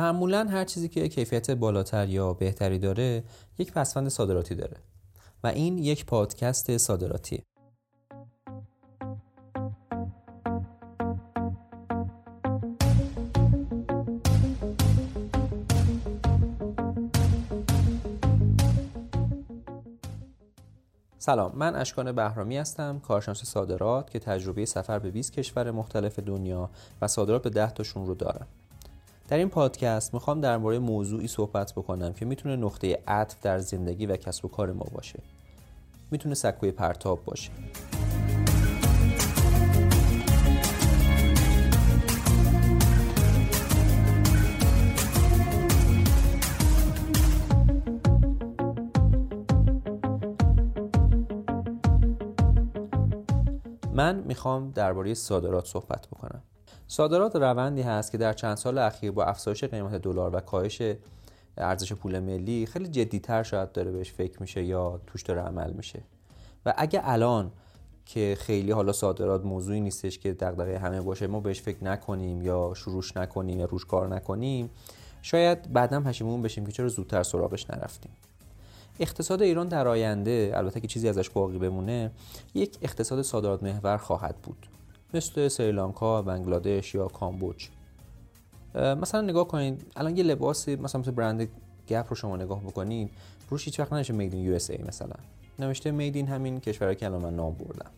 معمولا هر چیزی که کیفیت بالاتر یا بهتری داره یک پسفند صادراتی داره. و این یک پادکست صادراتی. سلام من اشکان بهرامی هستم کارشناس صادرات که تجربه سفر به 20 کشور مختلف دنیا و صادرات به 10 تاشون رو دارم. در این پادکست می‌خوام در مورد موضوعی صحبت بکنم که می‌تونه نقطه عطف در زندگی و کسب و کار ما باشه. می‌تونه سکوی پرتاب باشه. من می‌خوام درباره صادرات صحبت بکنم. صادرات روندی هست که در چند سال اخیر با افزایش قیمت دلار و کاهش ارزش پول ملی خیلی جدیتر شاید داره بهش فکر میشه یا توش داره عمل میشه. و اگه الان که خیلی حالا صادرات موضوعی نیستش که دغدغه همه باشه ما بهش فکر نکنیم یا شروعش نکنیم یا روش کار نکنیم شاید بعدا پشیمون بشیم که چرا زودتر سراغش نرفتیم. اقتصاد ایران در آینده البته که چیزی ازش باقی بمونه یک اقتصاد صادرات محور خواهد بود. مثل سریلانکا، بنگلادش یا کامبوج. مثلا نگاه کنید الان یه لباسی مثلا مثل برند گپ رو شما نگاه بکنید روش هیچ وقت نشه مید یو اس ای مثلا. نوشته مید این همین کشورهایی که الان من نام بردم.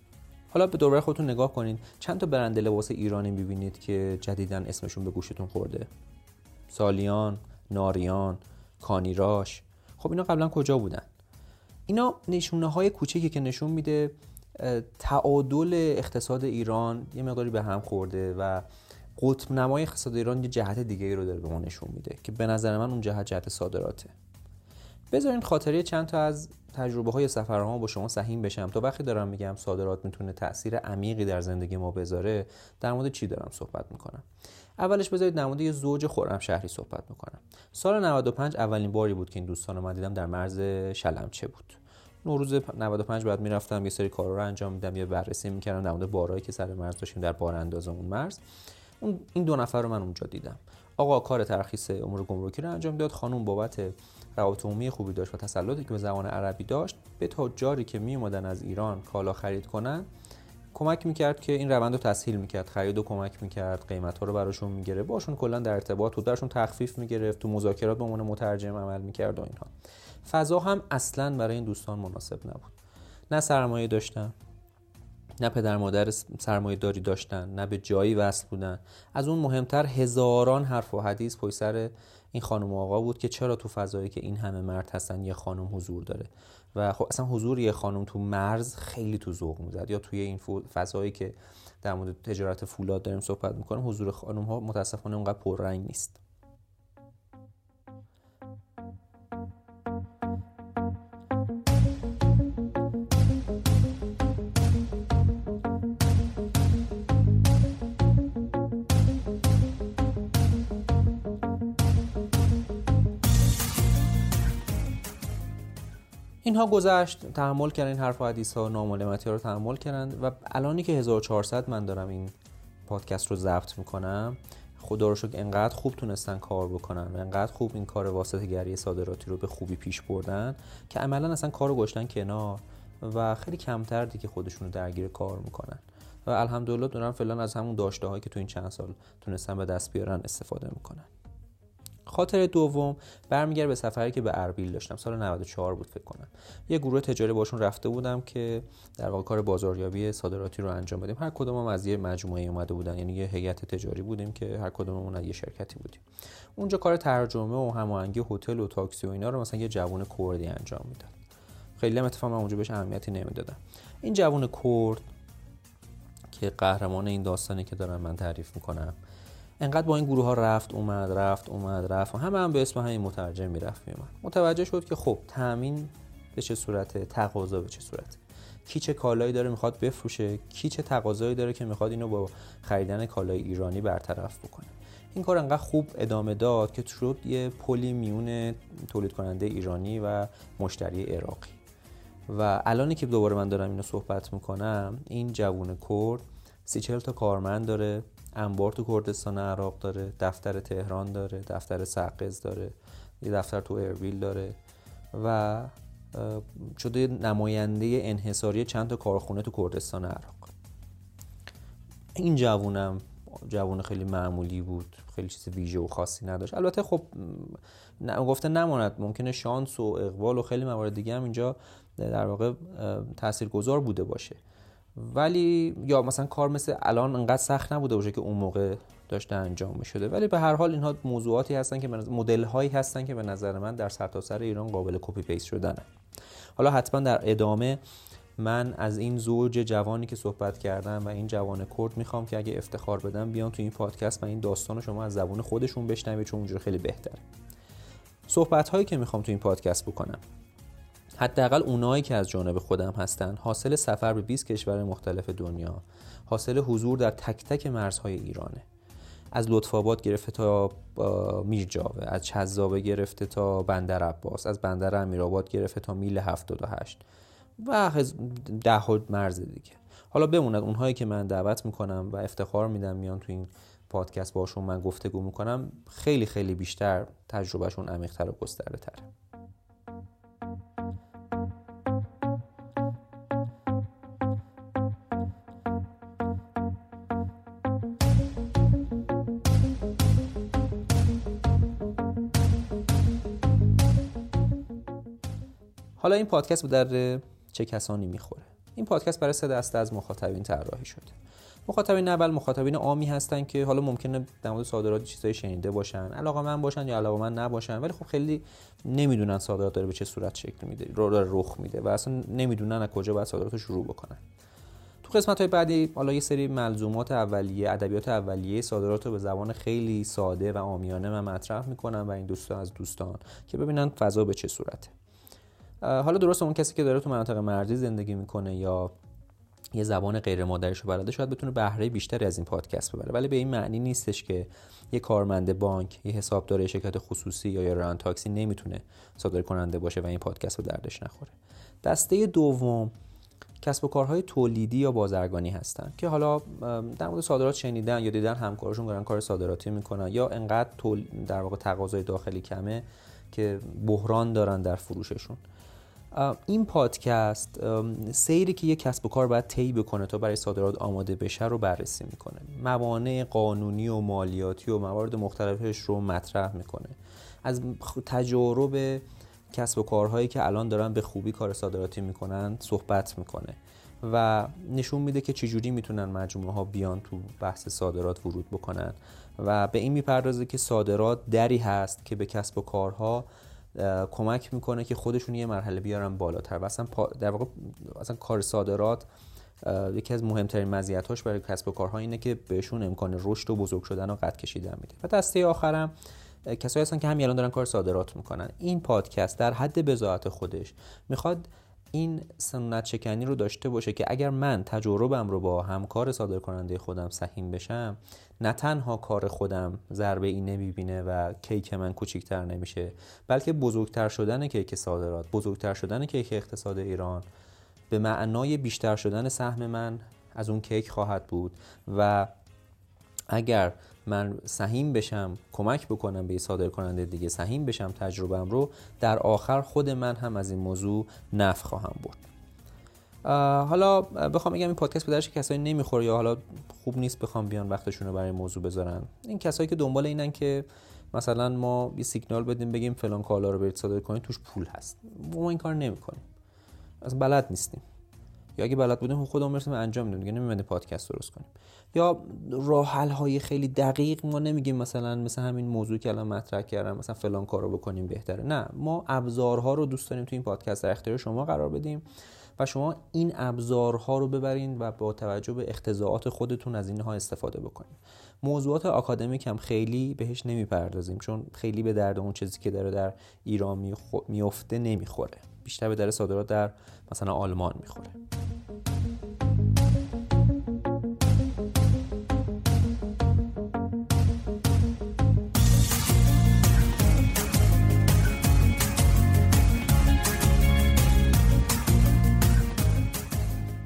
حالا به دوباره خودتون نگاه کنید چند تا برند لباس ایرانی می‌بینید که جدیدا اسمشون به گوشتون خورده؟ سالیان ناریان کانیراش. خب اینا قبلا کجا بودن؟ اینا نشونه های کوچیکی که نشون میده تعادل اقتصاد ایران یه مقداری به هم خورده و قطب نمای اقتصاد ایران یه جهت دیگه ای رو داره به ما نشون میده که به نظر من اون جهت جهت صادراته. بذارین خاطره چند تا از تجربه های سفرها با شما سهیم بشم. تا وقتی دارم میگم صادرات می‌تونه تاثیر عمیقی در زندگی ما بذاره در مورد چی دارم صحبت می‌کنم؟ اولش بذارید در مورد یه زوج خورم شهری صحبت می‌کنم سال 95 اولین باری بود که این دوستان رو من دیدم در مرز شلمچه بود. نوروز 95 بعد می‌رفتم یه سری کارا رو انجام میدم یه بررسی می‌کردم در مورد بارایی که سر مرز داشتیم در بار انداز مرز. اون این دو نفر رو من اونجا دیدم. آقا کار ترخیص امور گمرکی رو انجام داد. خانم بابت روابط عمومی خوبی داشت و تسلطی که به زبان عربی داشت به تجاری که می اومدن از ایران کالا خرید کنن کمک می‌کرد که این روند رو تسهیل می‌کرد. خرید و کمک می‌کرد. قیمت ها رو براشون می‌گیره باشون کلا در ارتباط بود. براشون تخفیف می‌گرفت. تو مذاکرات به عنوان مترجم عمل می‌کرد و اینها. فضا هم اصلا برای این دوستان مناسب نبود. نه سرمایه داشتن نه پدر مادر سرمایه داری داشتن نه به جایی وصل بودن. از اون مهمتر هزاران حرف و حدیث پای سر این خانم و آقا بود که چرا تو فضایی که این همه مرد هستن یه خانم حضور داره. و خب اصلا حضور یه خانم تو مرز خیلی تو ذوق می‌زد. یا توی این فضایی که در مورد تجارت فولاد داریم صحبت می‌کنیم حضور خانم ها متاسفانه اونقدر پررنگ نیست. اینها گذشت تحمل کردن این حرف و حدیث ها نامعلوماتی ها رو تحمل کردن و الانی که 1400 من دارم این پادکست رو ضبط می‌کنم خدا رو شکر انقدر خوب تونستن کار بکنن و انقدر خوب این کار واسطه گری صادراتی رو به خوبی پیش بردن که عملا اصلا کار رو گشتن کنار و خیلی کمتر دیگه خودشون رو درگیر کار می‌کنن. و الحمدلله دارن فعلا از همون داشته هایی که تو این چند سال تونستن به دست بیارن استفاده می‌کنن. خاطر دوم برمیگرد به سفری که به اربیل داشتم. سال 94 بود فکر کنم. یه گروه تجاری باشون رفته بودم که در واقع کار بازاریابی صادراتی رو انجام بدیم هر کدومم از یه مجموعه اومده بودن. یعنی یه هیئت تجاری بودیم که هر کدوممون از یه شرکتی بودیم. اونجا کار ترجمه و هماهنگی هتل و تاکسی و اینا رو مثلا یه جوون کردی انجام می‌داد. خیلی هم اتفاقا اونجا بهش اهمیتی نمی‌دادم. این جوون کرد که قهرمان این داستانی که دارم من تعریف می‌کنم انقدر با این گروه ها رفت اومد رفت اومد رفت. و همه هم به اسم همین مترجم می‌رفت میومد متوجه شد که خب تامین به چه صورته؟ تقاضا به چه صورته؟ کی چه کالایی داره می‌خواد بفروشه؟ کی چه تقاضایی داره که می‌خواد اینو با خریدن کالای ایرانی برطرف بکنه؟ این کار انقدر خوب ادامه داد که شد یه پلی میون تولید کننده ایرانی و مشتری عراقی. و الانی که دوباره من دارم اینو صحبت می‌کنم این جوون کرد سی تا کارمند داره انبار تو کردستان عراق داره دفتر تهران داره دفتر سقز داره یه دفتر تو اربیل داره و شده نماینده انحصاری چند تا کارخونه تو کردستان عراق. این جوونم جوون خیلی معمولی بود خیلی چیز ویژه و خاصی نداشت. البته خب گفته نماند ممکنه شانس و اقبال و خیلی موارد دیگه هم اینجا در واقع تاثیرگذار بوده باشه. ولی یا مثلا کار مثل الان انقدر سخت نبوده باشه که اون موقع داشته انجام می شده ولی به هر حال اینها موضوعاتی هستن که مدل هایی هستن که به نظر من در سرتاسر سر ایران قابل copy paste شدنه. حالا حتما در ادامه من از این زوج جوانی که صحبت کردم و این جوان کرد می‌خوام که اگه افتخار بدم بیان تو این پادکست و این داستان رو شما از زبون خودشون بشنوید چون اونجور خیلی بهتره. صحبت هایی که می‌خوام تو این پادکست بکنم. حداقل اونایی که از جانب خودم هستن حاصل سفر به 20 کشور مختلف دنیا حاصل حضور در تک تک مرزهای ایرانه. از لطف گرفته تا میرجاوه از چذابه گرفته تا بندر عباس از بندر امیرآباد گرفته تا میل 78 و ده مرز دیگه. حالا بموند اونهایی که من دعوت می‌کنم و افتخار میدم میان تو این پادکست باشون من گفتگو می‌کنم خیلی خیلی بیشتر تجربهشون عمیقتر و گسترده تره حالا این پادکست به در چه کسانی می‌خوره؟ این پادکست برای سه دسته از مخاطبین طراحی شده. مخاطبین اول مخاطبین عامی هستن که حالا ممکنه در مورد صادرات چیزایی شنیده باشن. علاقه من باشن یا علاقه من نباشن. ولی خب خیلی نمی‌دونن صادرات داره به چه صورت شکل میده رو داره رخ میده و اصلا نمی‌دونن از کجا باید صادرات رو شروع بکنن. تو قسمت های بعدی حالا یه سری ملزومات اولیه ادبیات اولیه صادرات رو به زبان خیلی ساده و عامیانه من مطرح می‌کنم و این دوستان از دوستان که ببینن فضا به چه صورته. حالا درست اون کسی که داره تو مناطق مرزی زندگی می‌کنه یا یه زبان غیر مادریش رو بلده شاید بتونه بهره بیشتری از این پادکست ببره. ولی به این معنی نیستش که یه کارمند بانک یه حسابدار شرکت خصوصی یا یه ران تاکسی نمی‌تونه صادر کننده باشه و این پادکست رو دردش نخوره. دسته دوم کسب و کارهای تولیدی یا بازرگانی هستن که حالا در مورد صادرات شنیدن یا دیدن همکارشون دارن کار صادراتی می‌کنن یا انقدر در واقع تقاضای داخلی کمه که بحران دارن در فروششون. این پادکست سیری که یک کسب و کار باید طی بکنه تا برای صادرات آماده بشه رو بررسی می‌کنه. موانع قانونی و مالیاتی و موارد مختلفش رو مطرح می‌کنه. از تجارب کسب و کارهایی که الان دارن به خوبی کار صادراتی می‌کنن صحبت می‌کنه و نشون میده که چجوری می‌تونن مجموعه ها بیان تو بحث صادرات ورود بکنن و به این می‌پردازه که صادرات دری هست که به کسب و کارها کمک می‌کنه که خودشون یه مرحله بیارن بالاتر. و اصلا در واقع اصلا کار صادرات یکی از مهمترین مزیتاش برای کسب و کارها اینه که بهشون امکان رشد و بزرگ شدن و قد کشیدن میده. و دسته آخرم کسایی هستن که همین الان دارن کار صادرات می‌کنن. این پادکست در حد بزاعت خودش می‌خواد این سنت شکنی رو داشته باشه که اگر من تجربم رو با همکار صادر کننده خودم سهیم بشم نه تنها کار خودم ضربه ای نمی‌بینه و کیک من کوچیکتر نمیشه بلکه بزرگتر شدن کیک صادرات بزرگتر شدن کیک اقتصاد ایران به معنای بیشتر شدن سهم من از اون کیک خواهد بود. و اگر من سهیم بشم کمک بکنم به صادر کننده دیگه سهیم بشم تجربهم رو در آخر خود من هم از این موضوع نفع خواهم برد. حالا بخوام بگم این پادکست به کسایی نمی‌خوره یا حالا خوب نیست بخوام بیان وقتشون رو برای موضوع بذارن. این کسایی که دنبال اینن که مثلا ما یه سیگنال بدیم بگیم فلان کالا رو برید صادر کنید توش پول هست. ما این کار نمی‌کنیم. از بلد نیستیم. یا اگه بلد بودیم خودمون می‌رسیم انجام میدیم دیگه نمیمونه پادکست درست کنیم. یا راه های خیلی دقیق ما نمیگیم مثلا مثل همین موضوع که الان مطرح کردم مثلا فلان کارو بکنیم بهتره. نه ما ابزارها رو دوست داریم تو این پادکست در اختیار شما قرار بدیم و شما این ابزارها رو ببرین و با توجه به اختزاعات خودتون از اینها استفاده بکنید موضوعات آکادمیک هم خیلی بهش نمی‌پردازیم چون خیلی به درد اون چیزی که داره در ایران میفته نمی‌خوره. بیشتر به درد صادرات در مثلا آلمان می‌خوره.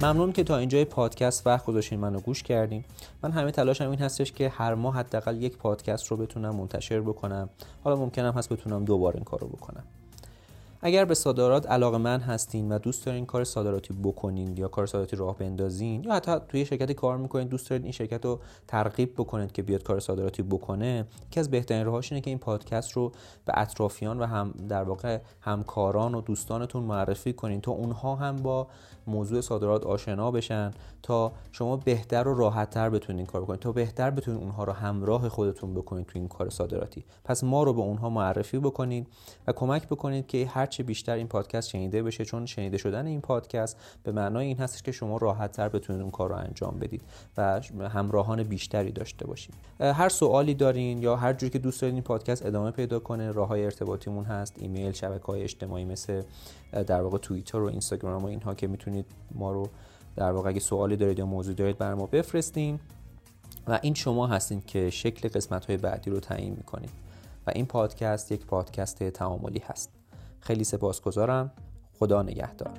ممنون که تا اینجای پادکست وقت گذاشتین منو گوش کردین. من همه تلاشم این هستش که هر ماه حداقل یک پادکست رو بتونم منتشر بکنم. حالا ممکنم هست بتونم دوبار این کارو بکنم. اگر به صادرات علاقه من هستین و دوست دارین کار صادراتی بکنین یا کار صادراتی راه بندازین یا حتی توی شرکتی کار می‌کنین دوست دارین این شرکت رو ترغیب بکنید که بیاد کار صادراتی بکنه یکی از بهترین راهاش اینه که این پادکست رو به اطرافیان و هم در واقع همکاران و دوستانتون معرفی کنین تا اونها هم با موضوع صادرات آشنا بشن تا شما بهتر و راحتتر بتونین کار بکنید تا بهتر بتونین اونها رو همراه خودتون بکنید تو این کار صادراتی. پس ما رو به اونها معرفی بکنید و کمک بکنید که هرچه بیشتر این پادکست شنیده بشه چون شنیده شدن این پادکست به معنای این هستش که شما راحتتر بتونید اون کار رو انجام بدید و همراهان بیشتری داشته باشید. هر سوالی دارین یا هر جوری که دوست دارین این پادکست ادامه پیدا کنه راه های ارتباطیمون هست. ایمیل شبکه های اجتماعی مثل در واقع توییتر و اینستاگرام و اینها که می‌تونید ما رو در واقع اگه سوالی دارید یا موضوع دارید بر ما بفرستین. و این شما هستین که شکل قسمت های بعدی رو تعیین می‌کنید. و این پادکست یک پادکست تعاملی هست. خیلی سپاسگزارم. خدا نگهدار.